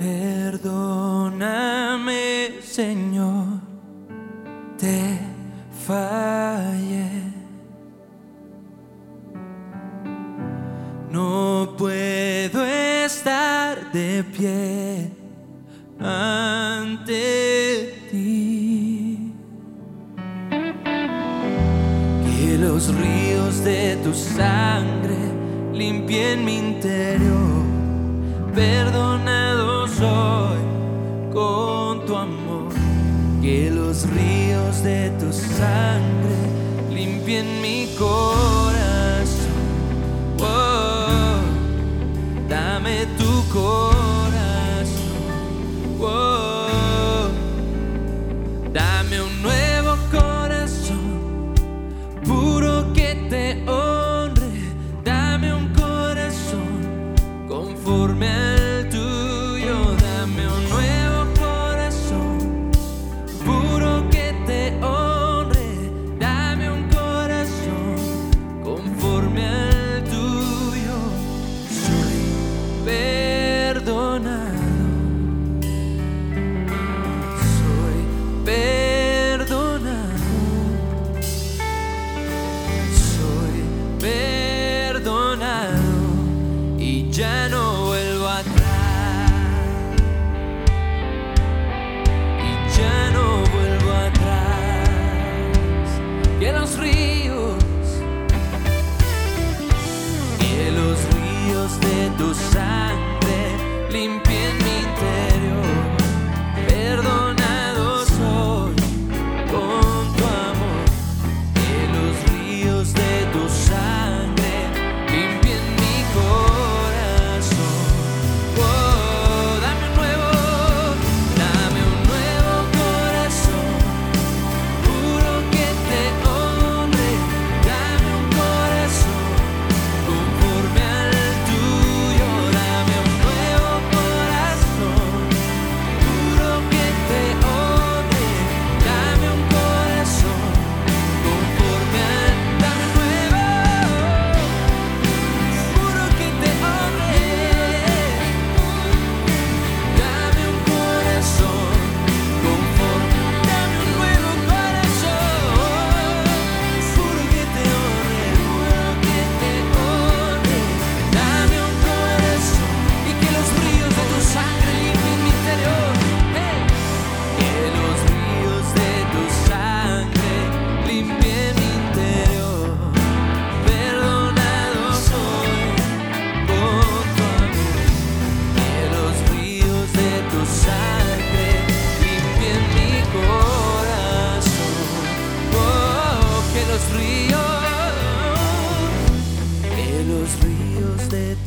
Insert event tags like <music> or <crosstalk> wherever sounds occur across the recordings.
Perdóname, Señor, te fallé. No puedo estar de pie ante ti. Que los ríos de tu sangre limpien mi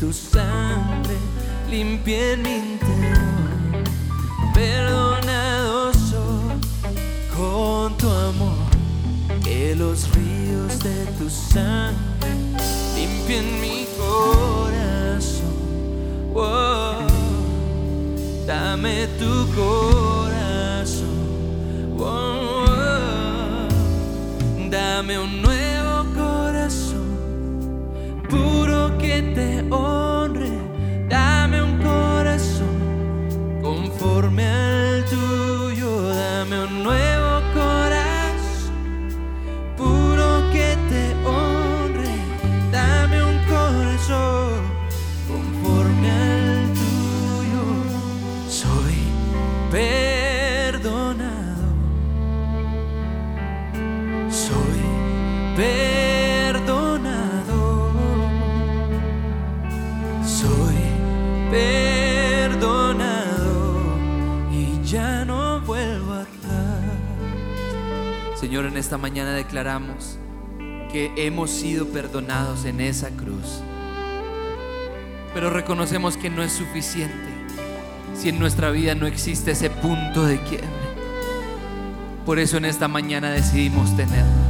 tu sangre limpia mi interior. Perdonado soy con tu amor. Que los ríos de tu sangre limpien mi corazón. Oh, dame tu corazón. Dame un nuevo corazón puro que te oye. esta mañana declaramos que hemos sido perdonados en esa cruz. Pero reconocemos que no es suficiente si en nuestra vida no existe ese punto de quiebre. Por eso en esta mañana decidimos tenerlo.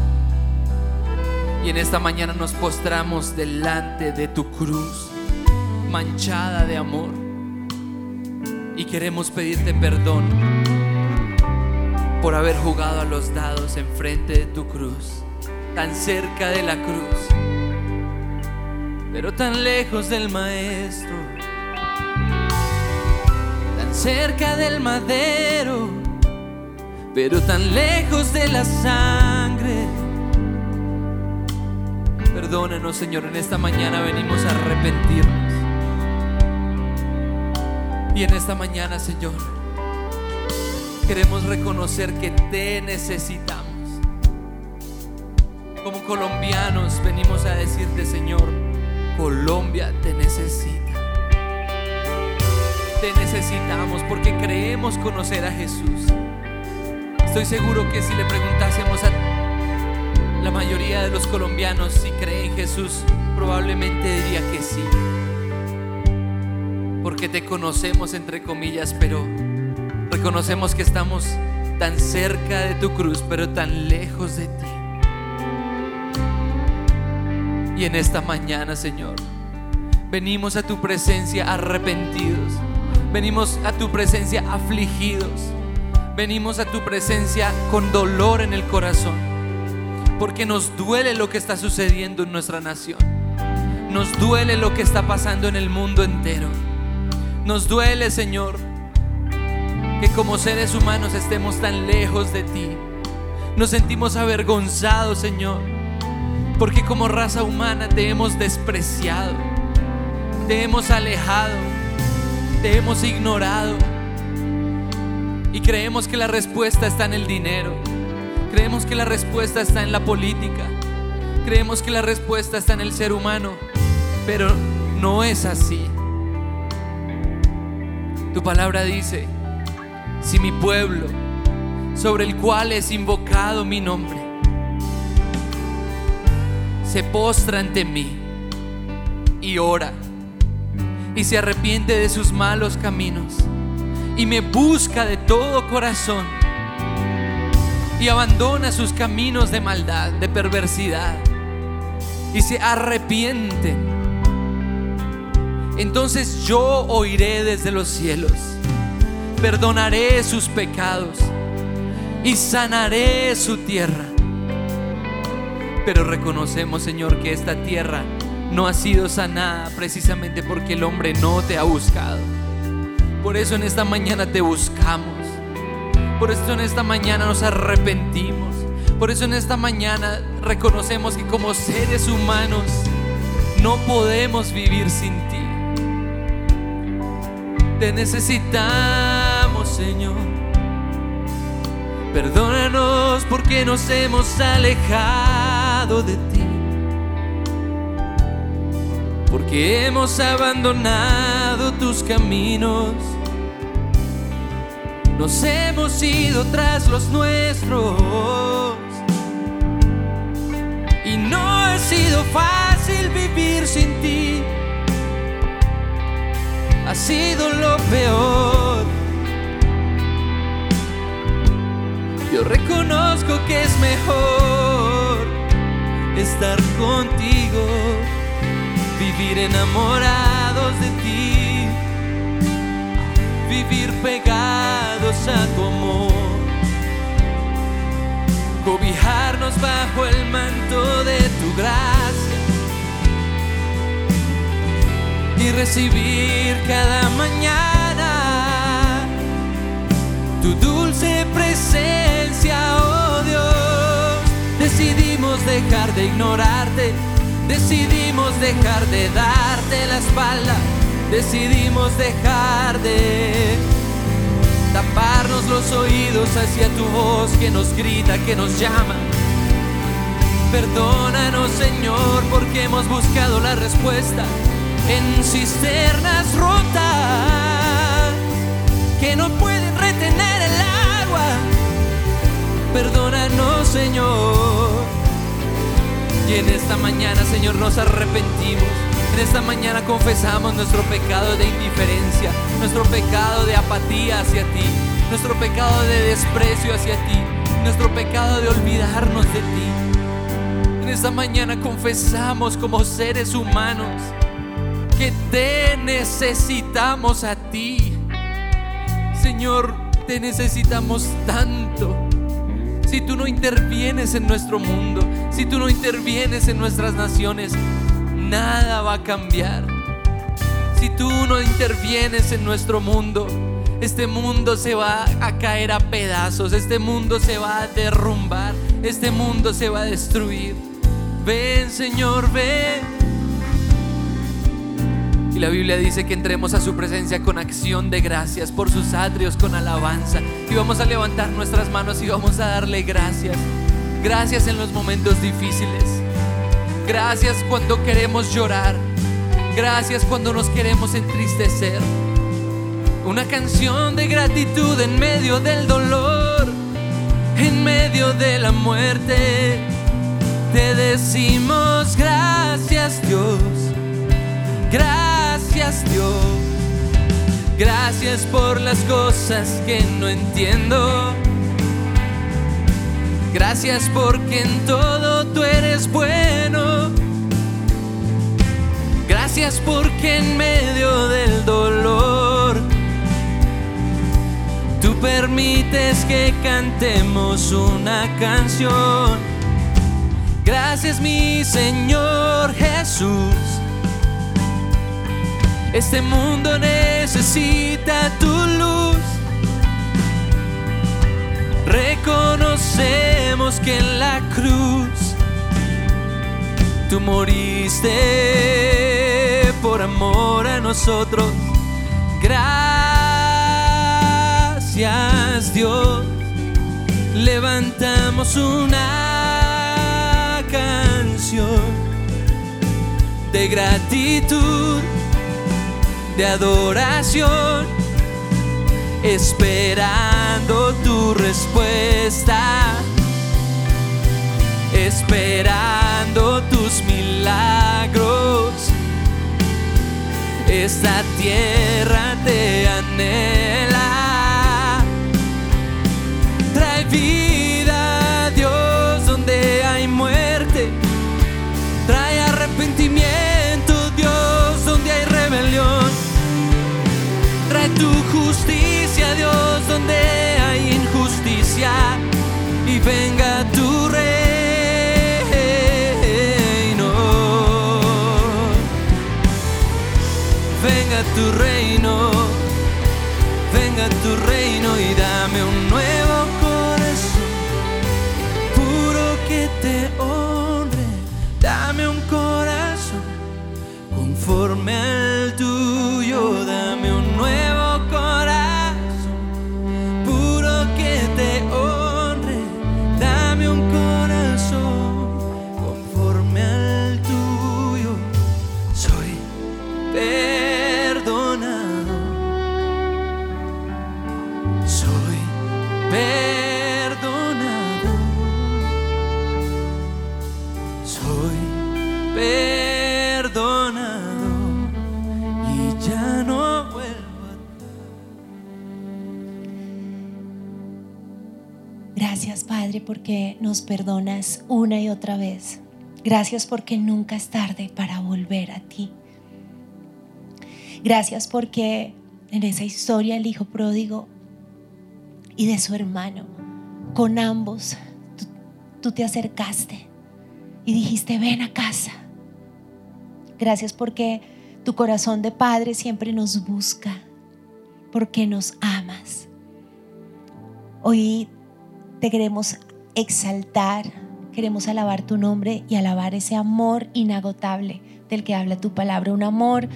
Y en esta mañana nos postramos delante de tu cruz manchada de amor y queremos pedirte perdón por haber jugado a los dados enfrente de tu cruz, tan cerca de la cruz, pero tan lejos del maestro, tan cerca del madero, pero tan lejos de la sangre. Perdónanos, Señor, en esta mañana venimos a arrepentirnos. Y en esta mañana, Señor, queremos reconocer que te necesitamos. Como colombianos venimos a decirte, Señor, Colombia te necesita. Te necesitamos porque creemos conocer a Jesús. Estoy seguro que si le preguntásemos a la mayoría de los colombianos si creen en Jesús, probablemente diría que sí. Porque te conocemos entre comillas, pero reconocemos que estamos tan cerca de tu cruz, pero tan lejos de ti. Y en esta mañana, Señor, venimos a tu presencia arrepentidos. Venimos a tu presencia afligidos. Venimos a tu presencia con dolor en el corazón. Porque nos duele lo que está sucediendo en nuestra nación. Nos duele lo que está pasando en el mundo entero. Nos duele, Señor, que como seres humanos estemos tan lejos de ti. Nos sentimos avergonzados, Señor, porque como raza humana te hemos despreciado, te hemos alejado te hemos ignorado y creemos que la respuesta está en el dinero. Creemos que la respuesta está en la política. Creemos que la respuesta está en el ser humano. Pero no es así. Tu palabra dice, si mi pueblo, sobre el cual es invocado mi nombre, se postra ante mí y ora y se arrepiente de sus malos caminos y me busca de todo corazón y abandona sus caminos de maldad, de perversidad y se arrepiente, entonces yo oiré desde los cielos, perdonaré sus pecados y sanaré su tierra. Pero reconocemos, Señor, que esta tierra no ha sido sanada precisamente porque el hombre no te ha buscado. Por eso en esta mañana te buscamos. Por eso en esta mañana nos arrepentimos. Por eso en esta mañana reconocemos que como seres humanos no podemos vivir sin ti. Te necesitamos, Señor. Perdónanos porque nos hemos alejado de ti porque hemos abandonado tus caminos. Nos hemos ido tras los nuestros. Y no ha sido fácil vivir sin ti. Ha sido lo peor. Yo reconozco que es mejor estar contigo vivir enamorados de ti, vivir pegados a tu amor, cobijarnos bajo el manto de tu gracia y recibir cada mañana tu dulce presencia, oh Dios. Decidimos dejar de ignorarte Decidimos dejar de darte la espalda, decidimos dejar de taparnos los oídos hacia tu voz que nos grita, que nos llama. Perdónanos Señor porque hemos buscado la respuesta en cisternas rotas Señor y en esta mañana, Señor, nos arrepentimos. En esta mañana confesamos nuestro pecado de indiferencia, nuestro pecado de apatía hacia ti, nuestro pecado de desprecio hacia ti, nuestro pecado de olvidarnos de ti. En esta mañana confesamos como seres humanos que te necesitamos a ti. Señor, te necesitamos tanto. Si tú no intervienes en nuestro mundo, si tú no intervienes en nuestras naciones, nada va a cambiar. Si tú no intervienes en nuestro mundo, Este mundo se va a caer a pedazos, este mundo se va a derrumbar, este mundo se va a destruir. Ven Señor, ven. Y la Biblia dice que entremos a su presencia con acción de gracias, por sus atrios con alabanza. Y vamos a levantar nuestras manos y vamos a darle gracias. Gracias en los momentos difíciles. Gracias cuando queremos llorar. Gracias cuando nos queremos entristecer. Una canción de gratitud en medio del dolor, en medio de la muerte. Te decimos gracias Dios. Gracias gracias Dios. Gracias por las cosas que no entiendo. Gracias porque en todo tú eres bueno. Gracias porque en medio del dolor tú permites que cantemos una canción. Gracias mi Señor Jesús este mundo necesita tu luz. Reconocemos que en la cruz tú moriste por amor a nosotros. Gracias Dios. Levantamos una canción de gratitud de adoración, esperando tu respuesta, esperando tus milagros. Esta tierra te anhela, venga tu reino. Venga tu reino, venga tu reino porque nos perdonas una y otra vez. Gracias porque nunca es tarde para volver a ti. Gracias porque en esa historia el hijo pródigo y de su hermano, con ambos, tú, te acercaste y dijiste, ven a casa. Gracias porque tu corazón de padre siempre nos busca, porque nos amas. Hoy te queremos exaltar, queremos alabar tu nombre y alabar ese amor inagotable del que habla tu palabra, un amor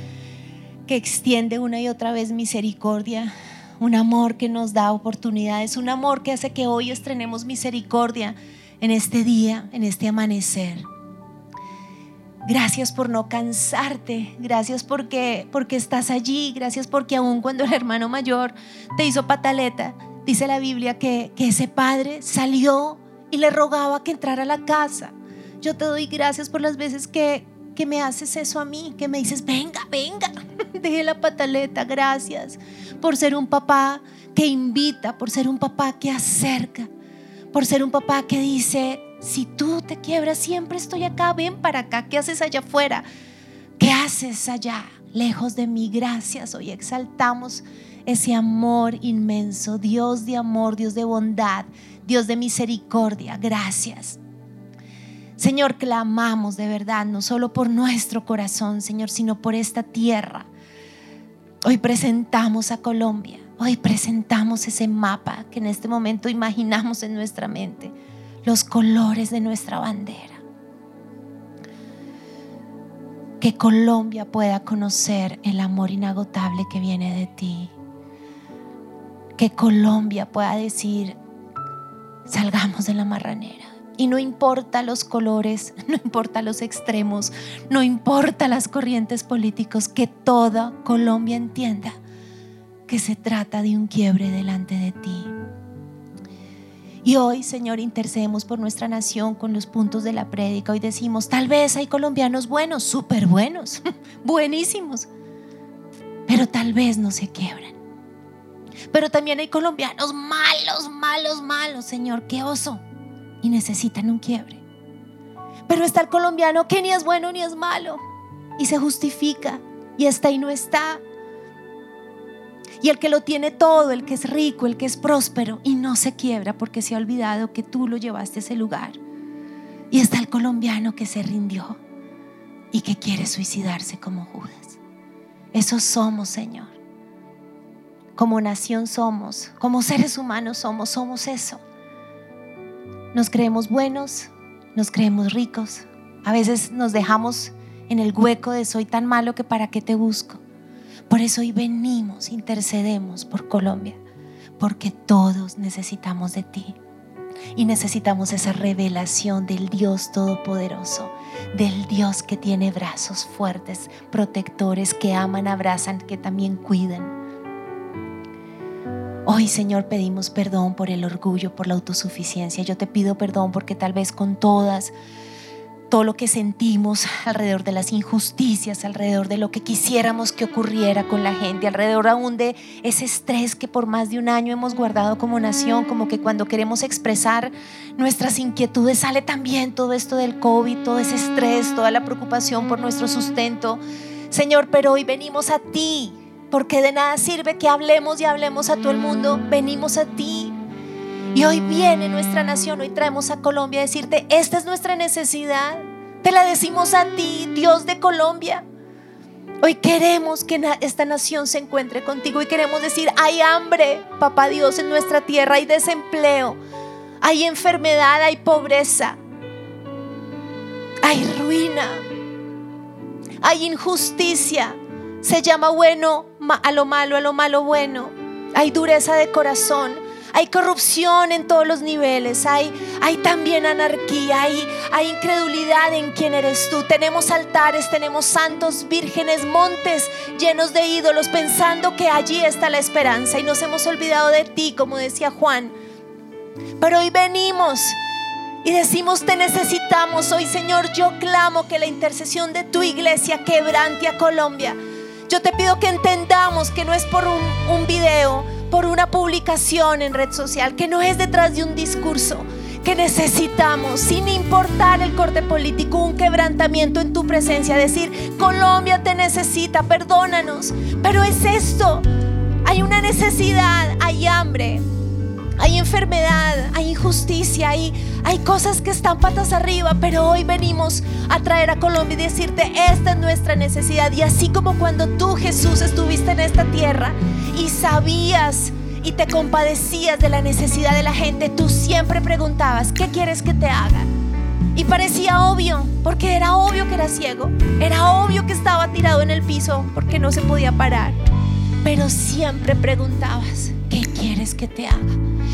que extiende una y otra vez misericordia, un amor que nos da oportunidades, un amor que hace que hoy estrenemos misericordia en este día, en este amanecer. Gracias por no cansarte, gracias porque, porque estás allí, gracias porque aun cuando el hermano mayor te hizo pataleta, dice la Biblia que, que ese padre salió y le rogaba que entrara a la casa. Yo te doy gracias por las veces que, que me haces eso a mí, que me dices, venga, venga, <laughs> deje la pataleta, gracias por ser un papá que invita, por ser un papá que acerca, por ser un papá que dice, si tú te quiebras, siempre estoy acá, ven para acá, ¿qué haces allá afuera? ¿Qué haces allá, lejos de mí? Gracias, hoy exaltamos ese amor inmenso, Dios de amor, Dios de bondad, Dios de misericordia, gracias. Señor, clamamos de verdad, no solo por nuestro corazón, Señor, sino por esta tierra. Hoy presentamos a Colombia, Hoy presentamos ese mapa que en este momento imaginamos en nuestra mente, los colores de nuestra bandera. Que Colombia pueda conocer el amor inagotable que viene de ti. Que Colombia pueda decir, salgamos de la marranera. Y no importa los colores, <laughs> no importa los extremos, no importa las corrientes políticos, que toda Colombia entienda que se trata de un quiebre delante de ti. Y hoy, Señor, intercedemos por nuestra nación con los puntos de la prédica. Hoy decimos, tal vez hay colombianos buenos, súper buenos, <laughs> buenísimos, pero tal vez no se quiebran. Pero también hay colombianos malos, malos, malos, Señor, qué oso. Y necesitan un quiebre. Pero está el colombiano que ni es bueno ni es malo. Y se justifica. Y está y no está. Y el que lo tiene todo, el que es rico, el que es próspero y no se quiebra porque se ha olvidado que tú lo llevaste a ese lugar. Y está el colombiano que se rindió y que quiere suicidarse como Judas. Esos somos, Señor. Como nación somos, como seres humanos somos, somos eso. Nos creemos buenos, nos creemos ricos. A veces nos dejamos en el hueco de soy tan malo que para qué te busco. Por eso hoy venimos, intercedemos por Colombia, porque todos necesitamos de ti. Y necesitamos esa revelación del Dios Todopoderoso, del Dios que tiene brazos fuertes, protectores, que aman, abrazan, que también cuidan. Hoy, Señor, pedimos perdón por el orgullo, por la autosuficiencia. Yo te pido perdón porque tal vez con todas todo lo que sentimos alrededor de las injusticias, alrededor de lo que quisiéramos que ocurriera con la gente, alrededor aún de ese estrés que por más de un año hemos guardado como nación, como que cuando queremos expresar nuestras inquietudes sale también todo esto del COVID, todo ese estrés, toda la preocupación por nuestro sustento. Señor, pero hoy venimos a ti, porque de nada sirve que hablemos y hablemos a todo el mundo, venimos a ti y hoy viene nuestra nación, hoy traemos a Colombia a decirte, esta es nuestra necesidad. Te la decimos a ti, Dios de Colombia. Hoy queremos que esta nación se encuentre contigo y queremos decir, hay hambre, papá Dios, en nuestra tierra, hay desempleo, hay enfermedad, hay pobreza, hay ruina, hay injusticia. Se llama bueno a lo malo, a lo malo bueno. Hay dureza de corazón hay corrupción en todos los niveles, hay, hay también anarquía, hay, hay incredulidad en quién eres tú. Tenemos altares, tenemos santos, vírgenes, montes llenos de ídolos, pensando que allí está la esperanza y nos hemos olvidado de ti, como decía Juan. Pero hoy venimos y decimos, te necesitamos. Hoy, Señor, yo clamo que la intercesión de tu iglesia quebrante a Colombia. Yo te pido que entendamos que no es por un, video, por una publicación en red social, que no es detrás de un discurso, que necesitamos, sin importar el corte político, un quebrantamiento en tu presencia, decir, Colombia te necesita, perdónanos, pero es esto, hay una necesidad, hay hambre, hay enfermedad, hay injusticia, hay, hay cosas que están patas arriba, pero hoy venimos a traer a Colombia y decirte, esta es nuestra necesidad. Y así como cuando tú, Jesús, estuviste en esta tierra y sabías y te compadecías de la necesidad de la gente, tú siempre preguntabas, ¿qué quieres que te haga? Y parecía obvio, porque era obvio que era ciego, era obvio que estaba tirado en el piso porque no se podía parar. Pero siempre preguntabas, ¿qué quieres que te haga?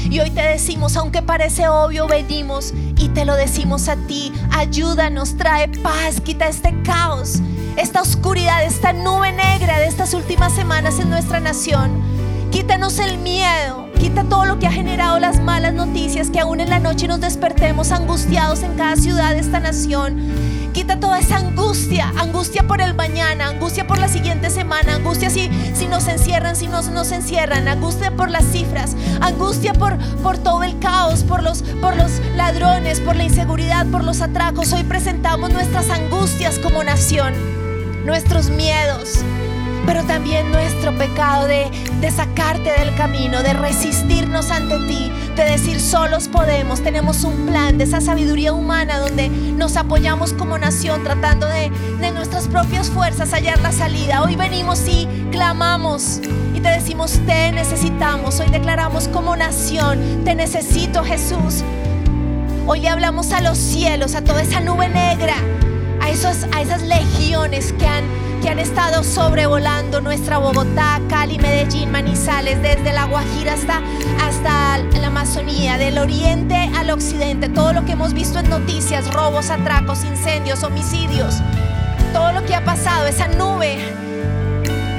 Y hoy te decimos, aunque parece obvio, venimos y te lo decimos a ti. Ayúdanos, trae paz, quita este caos, esta oscuridad, esta nube negra de estas últimas semanas en nuestra nación. Quítanos el miedo, quita todo lo que ha generado las malas noticias, que aún en la noche nos despertemos angustiados en cada ciudad de esta nación. Quita toda esa angustia, angustia por el mañana, angustia por la siguiente semana, angustia si, si nos encierran, si no nos encierran, angustia por las cifras, angustia por, por todo el caos, por los, por los ladrones, por la inseguridad, por los atracos. Hoy presentamos nuestras angustias como nación, nuestros miedos, pero también nuestro pecado de, sacarte del camino, de resistirnos ante ti, de decir solos podemos, tenemos un plan de esa sabiduría humana donde nos apoyamos como nación tratando de, de nuestras propias fuerzas hallar la salida. Hoy venimos y clamamos y te decimos, te necesitamos. Hoy declaramos como nación, te necesito Jesús. Hoy le hablamos a los cielos, a toda esa nube negra, a, esos, a esas legiones que han, que han estado sobrevolando nuestra Bogotá, Cali, Medellín, Manizales, desde la Guajira hasta, hasta la Amazonía, del oriente al occidente, todo lo que hemos visto en noticias, robos, atracos, incendios, homicidios, todo lo que ha pasado, esa nube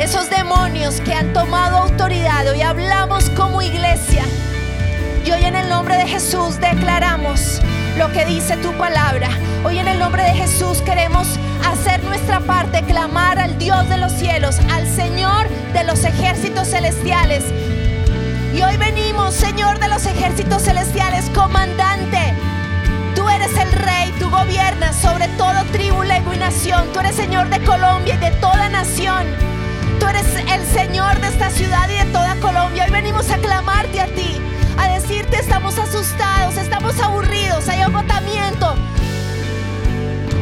esos demonios que han tomado autoridad. Hoy hablamos como iglesia. Y hoy en el nombre de Jesús declaramos lo que dice tu palabra. Hoy en el nombre de Jesús queremos hacer nuestra parte, clamar al Dios de los cielos, al Señor de los ejércitos celestiales. Y hoy venimos, Señor de los ejércitos celestiales, comandante. Tú eres el rey, tú gobiernas sobre todo tribu, lengua y nación. Tú eres Señor de Colombia y de toda nación. Tú eres el Señor de esta ciudad y de toda Colombia. Hoy venimos a clamarte a ti, a decirte estamos asustados, estamos aburridos, hay agotamiento.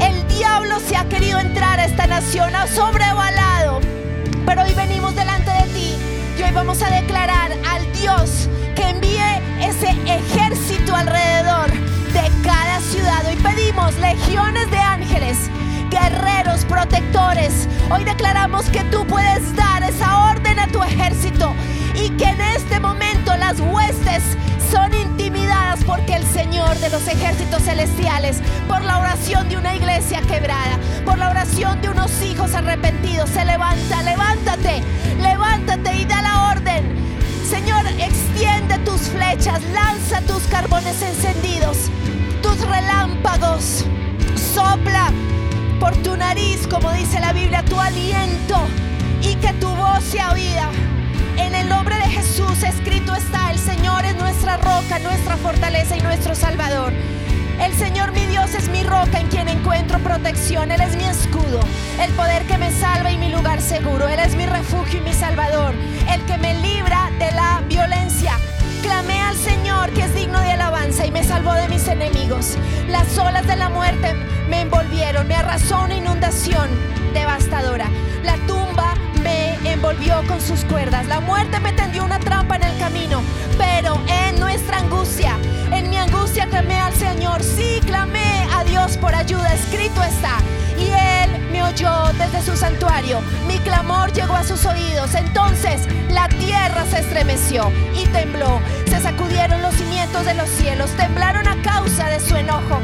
El diablo se ha querido entrar a esta nación, ha sobrevalado. Pero hoy venimos delante de ti y hoy vamos a declarar al Dios que envíe ese ejército alrededor de cada ciudad. Hoy pedimos legiones de ángeles guerreros, protectores. Hoy declaramos que tú puedes dar esa orden a tu ejército y que en este momento las huestes son intimidadas porque el Señor de los ejércitos celestiales, por la oración de una iglesia quebrada, por la oración de unos hijos arrepentidos, se levanta, levántate, levántate y da la orden. Señor, extiende tus flechas, lanza tus carbones encendidos, tus relámpagos, sopla por tu nariz, como dice la Biblia, tu aliento y que tu voz sea oída. En el nombre de Jesús escrito está, el Señor es nuestra roca, nuestra fortaleza y nuestro Salvador. El Señor mi Dios es mi roca en quien encuentro protección. Él es mi escudo, el poder que me salva y mi lugar seguro. Él es mi refugio y mi salvador, el que me libra de la violencia. Clamé al Señor que es digno de alabanza y me salvó de mis enemigos. Las olas de la muerte me envolvieron, me arrasó una inundación devastadora. La tumba envolvió con sus cuerdas. La muerte me tendió una trampa en el camino. Pero en nuestra angustia, en mi angustia clamé al Señor. Sí, clamé a Dios por ayuda. Escrito está. Y Él me oyó desde su santuario. Mi clamor llegó a sus oídos. Entonces la tierra se estremeció y tembló. Se sacudieron los cimientos de los cielos. Temblaron a causa de su enojo.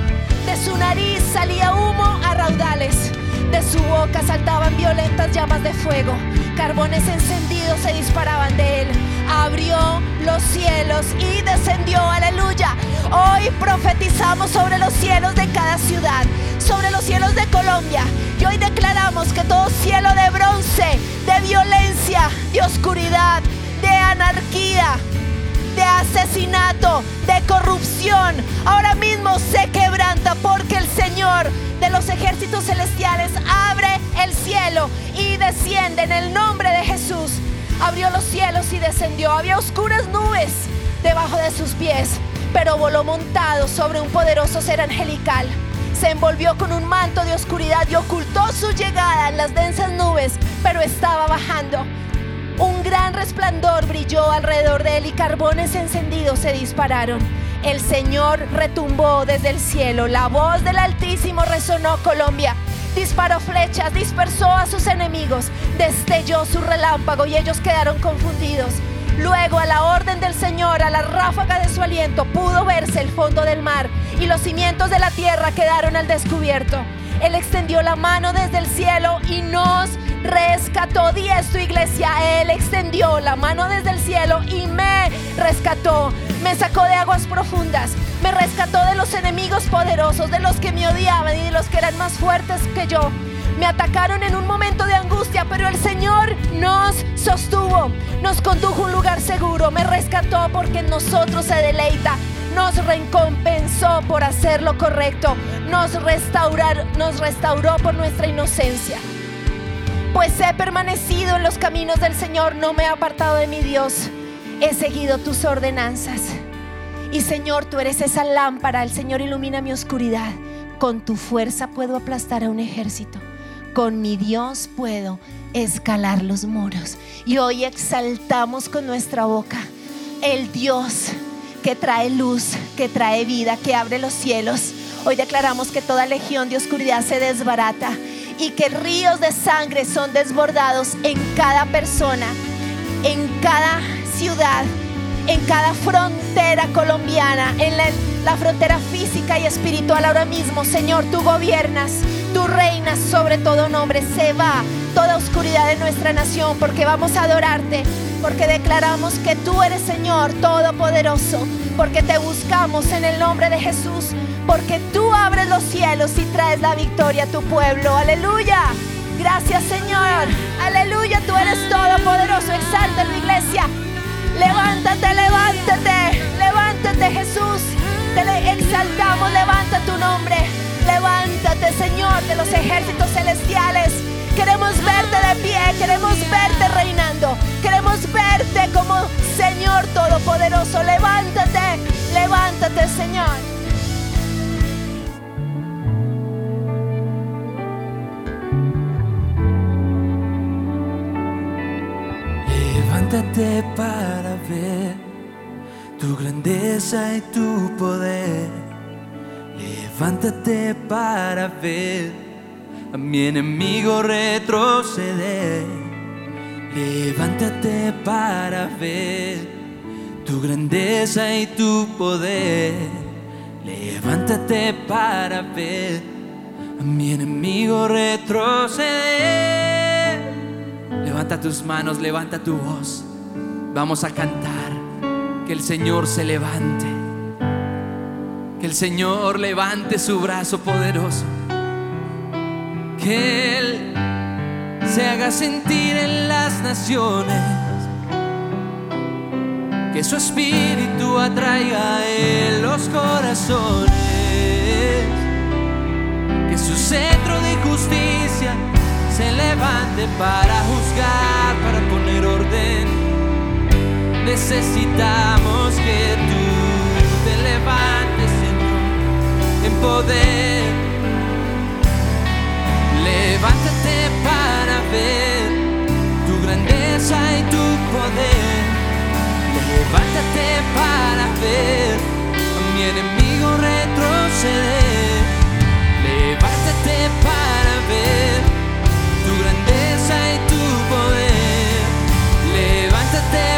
De su nariz salía humo a raudales. De su boca saltaban violentas llamas de fuego. Carbones encendidos se disparaban de él. Abrió los cielos y descendió. Aleluya. Hoy profetizamos sobre los cielos de cada ciudad, sobre los cielos de Colombia. Y hoy declaramos que todo cielo de bronce, de violencia, de oscuridad, de anarquía, de asesinato, de corrupción, ahora mismo se quebranta porque el Señor de los ejércitos celestiales abre el cielo y desciende en el nombre de Jesús. Abrió los cielos y descendió. Había oscuras nubes debajo de sus pies, pero voló montado sobre un poderoso ser angelical. Se envolvió con un manto de oscuridad y ocultó su llegada en las densas nubes, pero estaba bajando. Un gran resplandor brilló alrededor de él y carbones encendidos se dispararon. El Señor retumbó desde el cielo, la voz del Altísimo resonó Colombia. Disparó flechas, dispersó a sus enemigos, destelló su relámpago y ellos quedaron confundidos. Luego, a la orden del Señor, a la ráfaga de su aliento, pudo verse el fondo del mar y los cimientos de la tierra quedaron al descubierto. Él extendió la mano desde el cielo y nos rescató. Di esto, iglesia. Él extendió la mano desde el cielo y me rescató. Me sacó de aguas profundas. Me rescató de los enemigos poderosos, de los que me odiaban y de los que eran más fuertes que yo. Me atacaron en un momento de angustia, pero el Señor nos sostuvo, nos condujo a un lugar seguro, me rescató porque en nosotros se deleita, nos recompensó por hacer lo correcto, nos restauró por nuestra inocencia. Pues he permanecido en los caminos del Señor, no me he apartado de mi Dios, he seguido tus ordenanzas. Y Señor, tú eres esa lámpara, el Señor ilumina mi oscuridad. Con tu fuerza puedo aplastar a un ejército. Con mi Dios puedo escalar los muros. Y hoy exaltamos con nuestra boca el Dios que trae luz, que trae vida, que abre los cielos. Hoy declaramos que toda legión de oscuridad se desbarata y que ríos de sangre son desbordados en cada persona, en cada ciudad, en cada frontera colombiana, en la, la, frontera física y espiritual ahora mismo. Señor, tú gobiernas, tú reinas sobre todo nombre. Se va toda oscuridad de nuestra nación porque vamos a adorarte, porque declaramos que tú eres Señor Todopoderoso, porque te buscamos en el nombre de Jesús, porque tú abres los cielos y traes la victoria a tu pueblo. Aleluya. Gracias Señor. Aleluya. Tú eres todopoderoso. Exalta en la iglesia. Levántate, levántate. Levántate Jesús. Te exaltamos. Levanta tu nombre. Levántate Señor de los ejércitos celestiales. Queremos verte de pie, queremos verte reinando, queremos verte como Señor Todopoderoso. Levántate, levántate Señor. Levántate para ver tu grandeza y tu poder. Levántate para ver a mi enemigo retroceder. Levántate para ver tu grandeza y tu poder. Levántate para ver a mi enemigo retroceder. Levanta tus manos, levanta tu voz. Vamos a cantar. Que el Señor se levante. Que el Señor levante su brazo poderoso. Que Él se haga sentir en las naciones. Que su espíritu atraiga en los corazones. Que su centro de justicia se levante para juzgar, para poner orden. Necesitamos que tú te levantes, Levántate para ver tu grandeza y tu poder. Levántate para ver a mi enemigo retroceder. Levántate para ver tu grandeza y tu poder. Levántate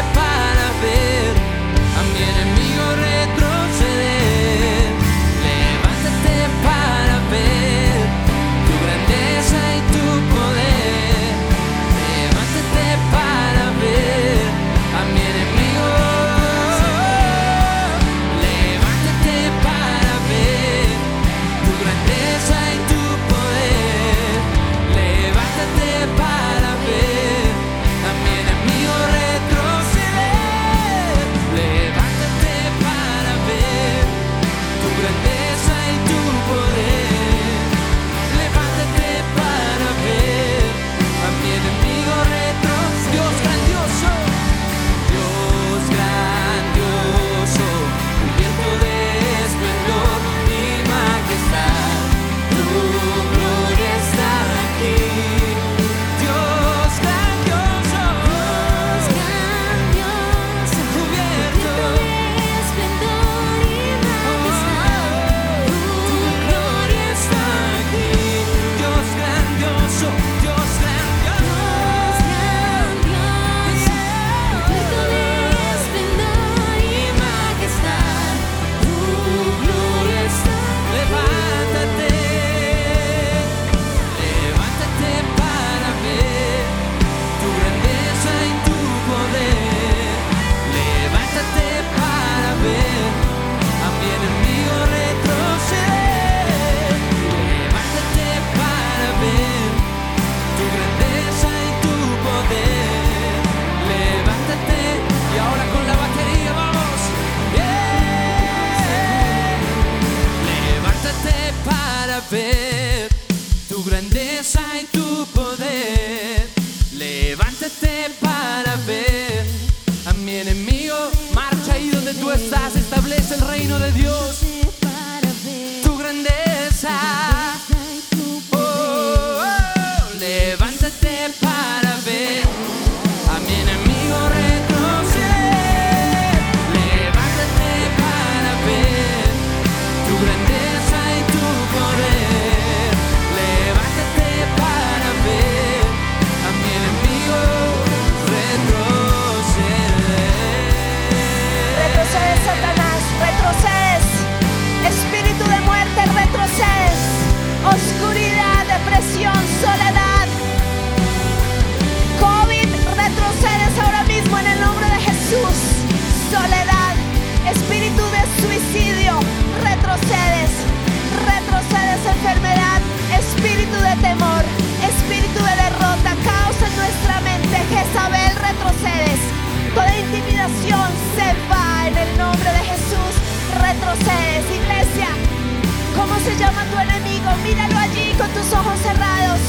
se llama tu enemigo? Míralo allí con tus ojos cerrados.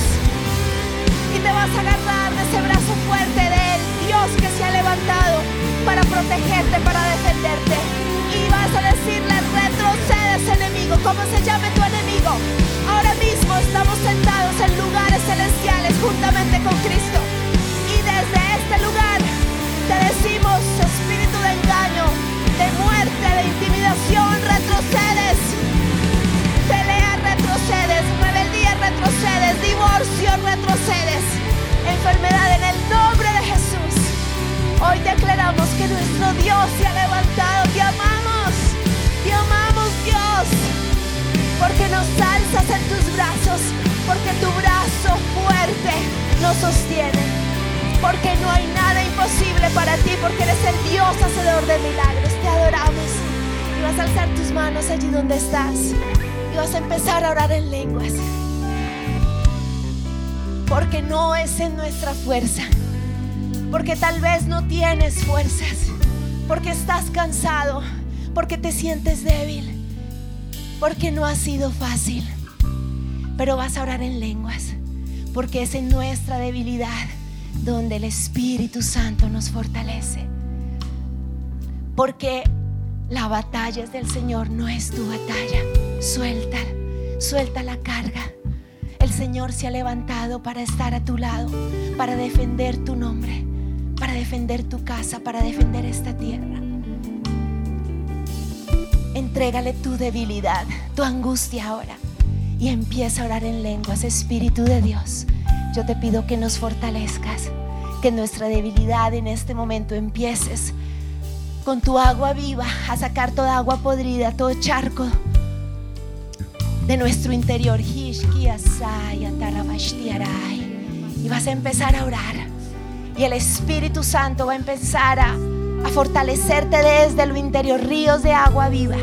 Y te vas a agarrar de ese brazo fuerte de él, Dios que se ha levantado para protegerte, para defenderte. Y vas a decirle, retrocedes enemigo, ¿cómo se llame tu enemigo? Ahora mismo estamos sentados en lugares celestiales juntamente con Cristo. Y desde este lugar te decimos, espíritu de engaño, de muerte, de intimidación, retrocedes. Retrocedes. Rebeldía, retrocedes. Divorcio, retrocedes. Enfermedad en el nombre de Jesús. Hoy declaramos que nuestro Dios se ha levantado. Te amamos. Te amamos, Dios. Porque nos alzas en tus brazos. Porque tu brazo fuerte nos sostiene. Porque no hay nada imposible para ti. Porque eres el Dios hacedor de milagros. Te adoramos. Vas a alzar tus manos allí donde estás. Y vas a empezar a orar en lenguas. Porque no es en nuestra fuerza. Porque tal vez no tienes fuerzas. Porque estás cansado. Porque te sientes débil. Porque no ha sido fácil. Pero vas a orar en lenguas. Porque es en nuestra debilidad donde el Espíritu Santo nos fortalece. Porque la batalla es del Señor, no es tu batalla. Suelta, suelta la carga. El Señor se ha levantado para estar a tu lado, para defender tu nombre, para defender tu casa, para defender esta tierra. Entrégale tu debilidad, tu angustia ahora y empieza a orar en lenguas, Espíritu de Dios. Yo te pido que nos fortalezcas, que nuestra debilidad en este momento empieces con tu agua viva a sacar toda agua podrida, todo charco de nuestro interior. Y vas a empezar a orar. Y el Espíritu Santo va a empezar a, a fortalecerte desde lo interior, ríos de agua viva.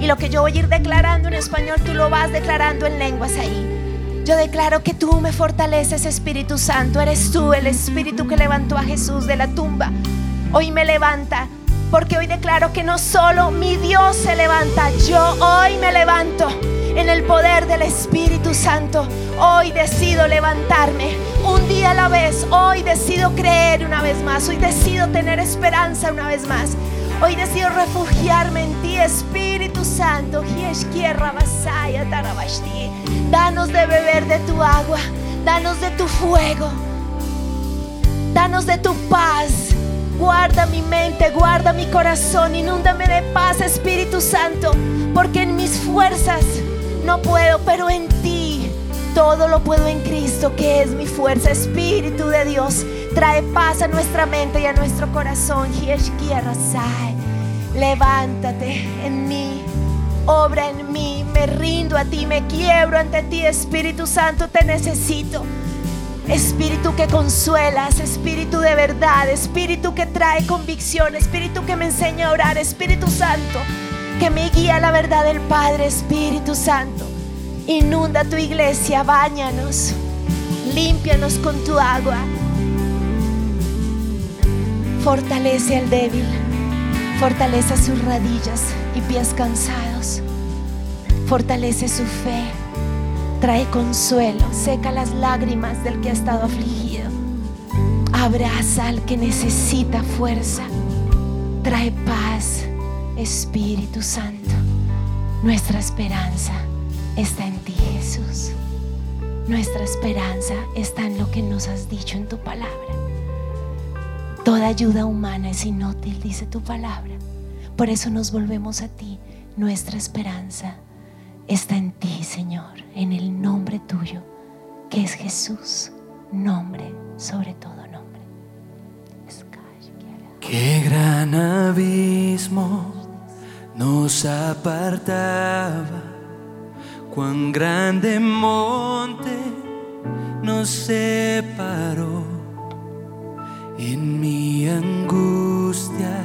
Y lo que yo voy a ir declarando en español, tú lo vas declarando en lenguas ahí. Yo declaro que tú me fortaleces, Espíritu Santo. Eres tú el Espíritu que levantó a Jesús de la tumba. Hoy me levanta, porque hoy declaro que no solo mi Dios se levanta, yo hoy me levanto en el poder del Espíritu Santo. Hoy decido levantarme un día a la vez. Hoy decido creer una vez más. Hoy decido tener esperanza una vez más. Hoy decido refugiarme en ti, Espíritu Santo. Danos de beber de tu agua. Danos de tu fuego. Danos de tu paz. Guarda mi mente, guarda mi corazón, inúndame de paz, Espíritu Santo, porque en mis fuerzas no puedo, pero en ti todo lo puedo en Cristo, que es mi fuerza. Espíritu de Dios, trae paz a nuestra mente y a nuestro corazón. Levántate en mí, obra en mí, me rindo a ti, me quiebro ante ti, Espíritu Santo, te necesito. Espíritu que consuelas, Espíritu de verdad, Espíritu que trae convicción, Espíritu que me enseña a orar, Espíritu Santo, que me guía a la verdad del Padre, Espíritu Santo. Inunda tu iglesia, báñanos, límpianos con tu agua. Fortalece al débil, fortalece sus rodillas y pies cansados, fortalece su fe. Trae consuelo, seca las lágrimas del que ha estado afligido. Abraza al que necesita fuerza. Trae paz, Espíritu Santo. Nuestra esperanza está en ti, Jesús. Nuestra esperanza está en lo que nos has dicho en tu palabra. Toda ayuda humana es inútil, dice tu palabra. Por eso nos volvemos a ti. Nuestra esperanza está en ti, Señor, en el nombre tuyo, que es Jesús, nombre sobre todo nombre. Qué gran abismo nos apartaba, cuán grande monte nos separó. En mi angustia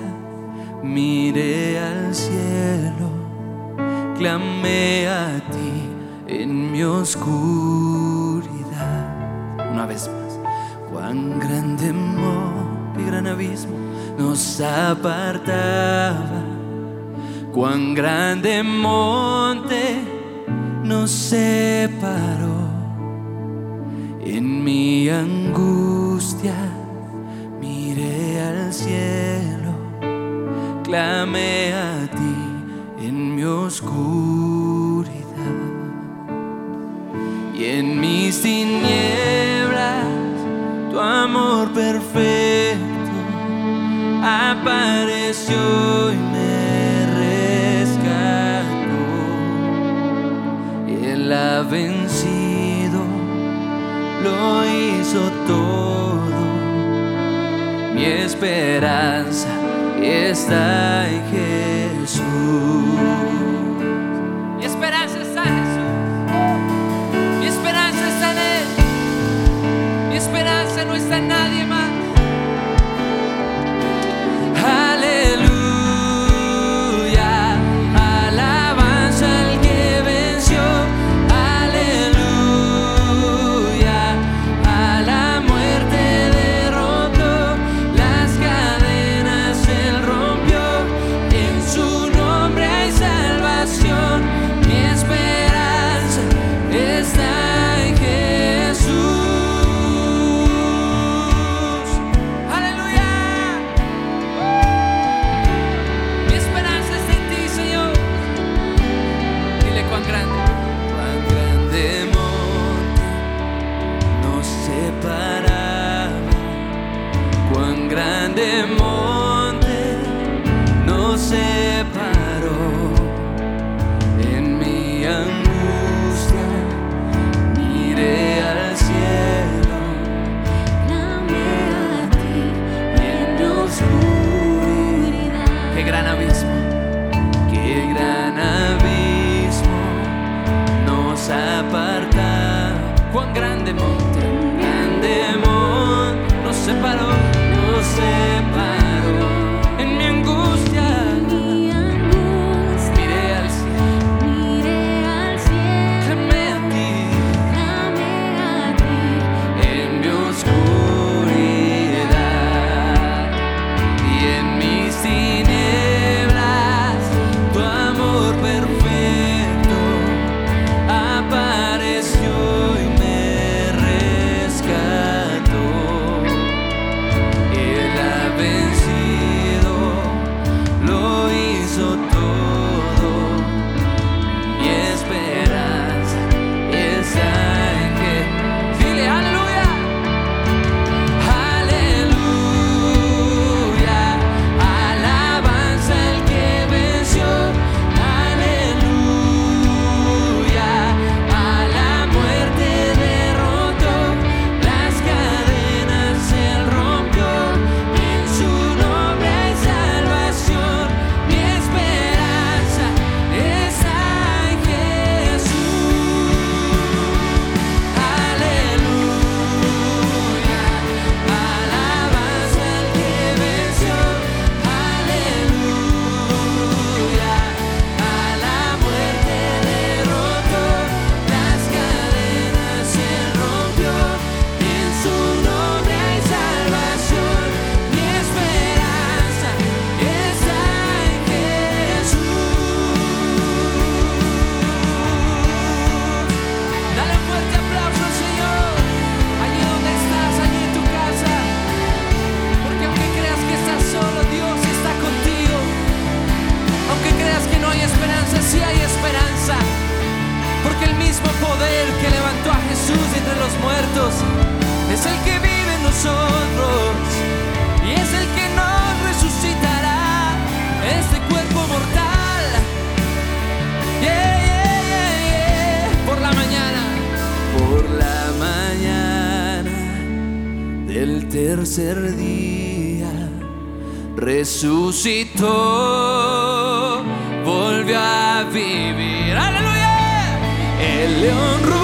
miré al cielo clamé a ti en mi oscuridad. Una vez más, cuán grande amor y gran abismo nos apartaba. Cuán grande monte nos separó. En mi angustia miré al cielo, clamé a ti. apareció y me rescató. Él ha vencido, lo hizo todo. Mi esperanza está en Jesús. Mi esperanza no está en nadie más. por la mañana del tercer día resucitó, volvió a vivir. Aleluya. El león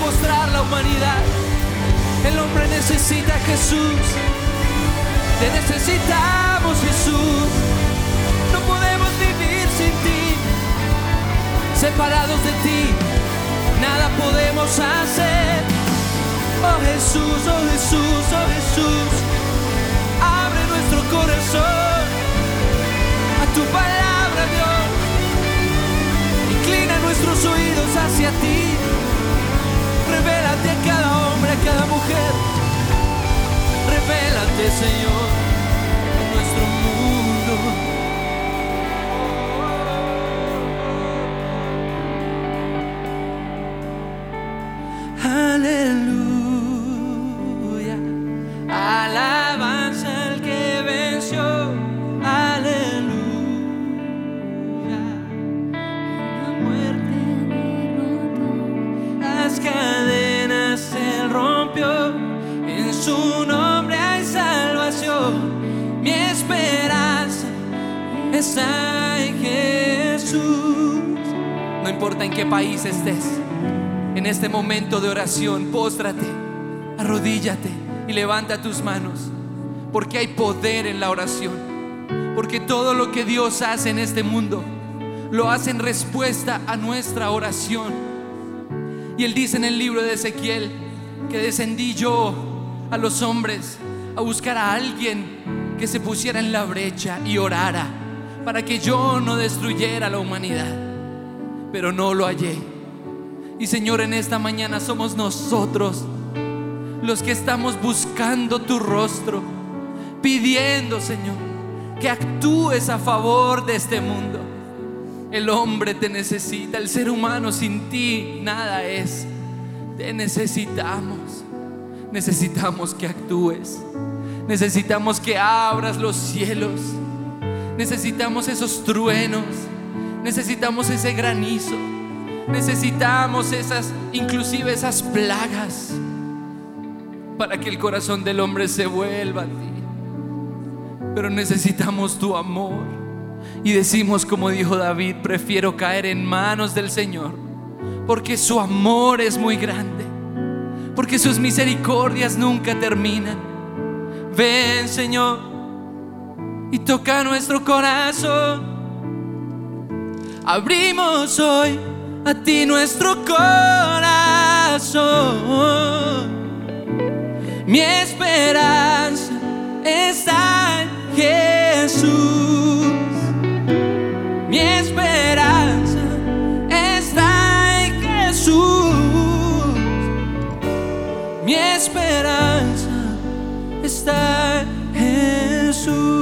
postrar la humanidad. El hombre necesita a Jesús. Te necesitamos, Jesús. No podemos vivir sin ti. Separados de ti, nada podemos hacer. Oh Jesús, oh Jesús, oh Jesús. Abre nuestro corazón a tu palabra, Dios. Inclina nuestros oídos hacia ti. Revélate a cada hombre, a cada mujer. Revélate, Señor, en nuestro mundo. Aleluya. Importa en qué país estés, en este momento de oración, póstrate, arrodíllate y levanta tus manos. Porque hay poder en la oración. Porque todo lo que Dios hace en este mundo lo hace en respuesta a nuestra oración. Y él dice en el libro de Ezequiel que descendí yo a los hombres a buscar a alguien que se pusiera en la brecha y orara para que yo no destruyera la humanidad. Pero no lo hallé. Y Señor, en esta mañana somos nosotros los que estamos buscando tu rostro, pidiendo, Señor, que actúes a favor de este mundo. El hombre te necesita, el ser humano sin ti nada es. Te necesitamos. Necesitamos que actúes. Necesitamos que abras los cielos. Necesitamos esos truenos. Necesitamos ese granizo. Necesitamos esas, inclusive esas plagas, para que el corazón del hombre se vuelva a ti. Pero necesitamos tu amor. Y decimos como dijo David, prefiero caer en manos del Señor, porque su amor es muy grande, porque sus misericordias nunca terminan. Ven Señor y toca nuestro corazón. Abrimos hoy a ti nuestro corazón. Mi esperanza está en Jesús. Mi esperanza está en Jesús. Mi esperanza está en Jesús.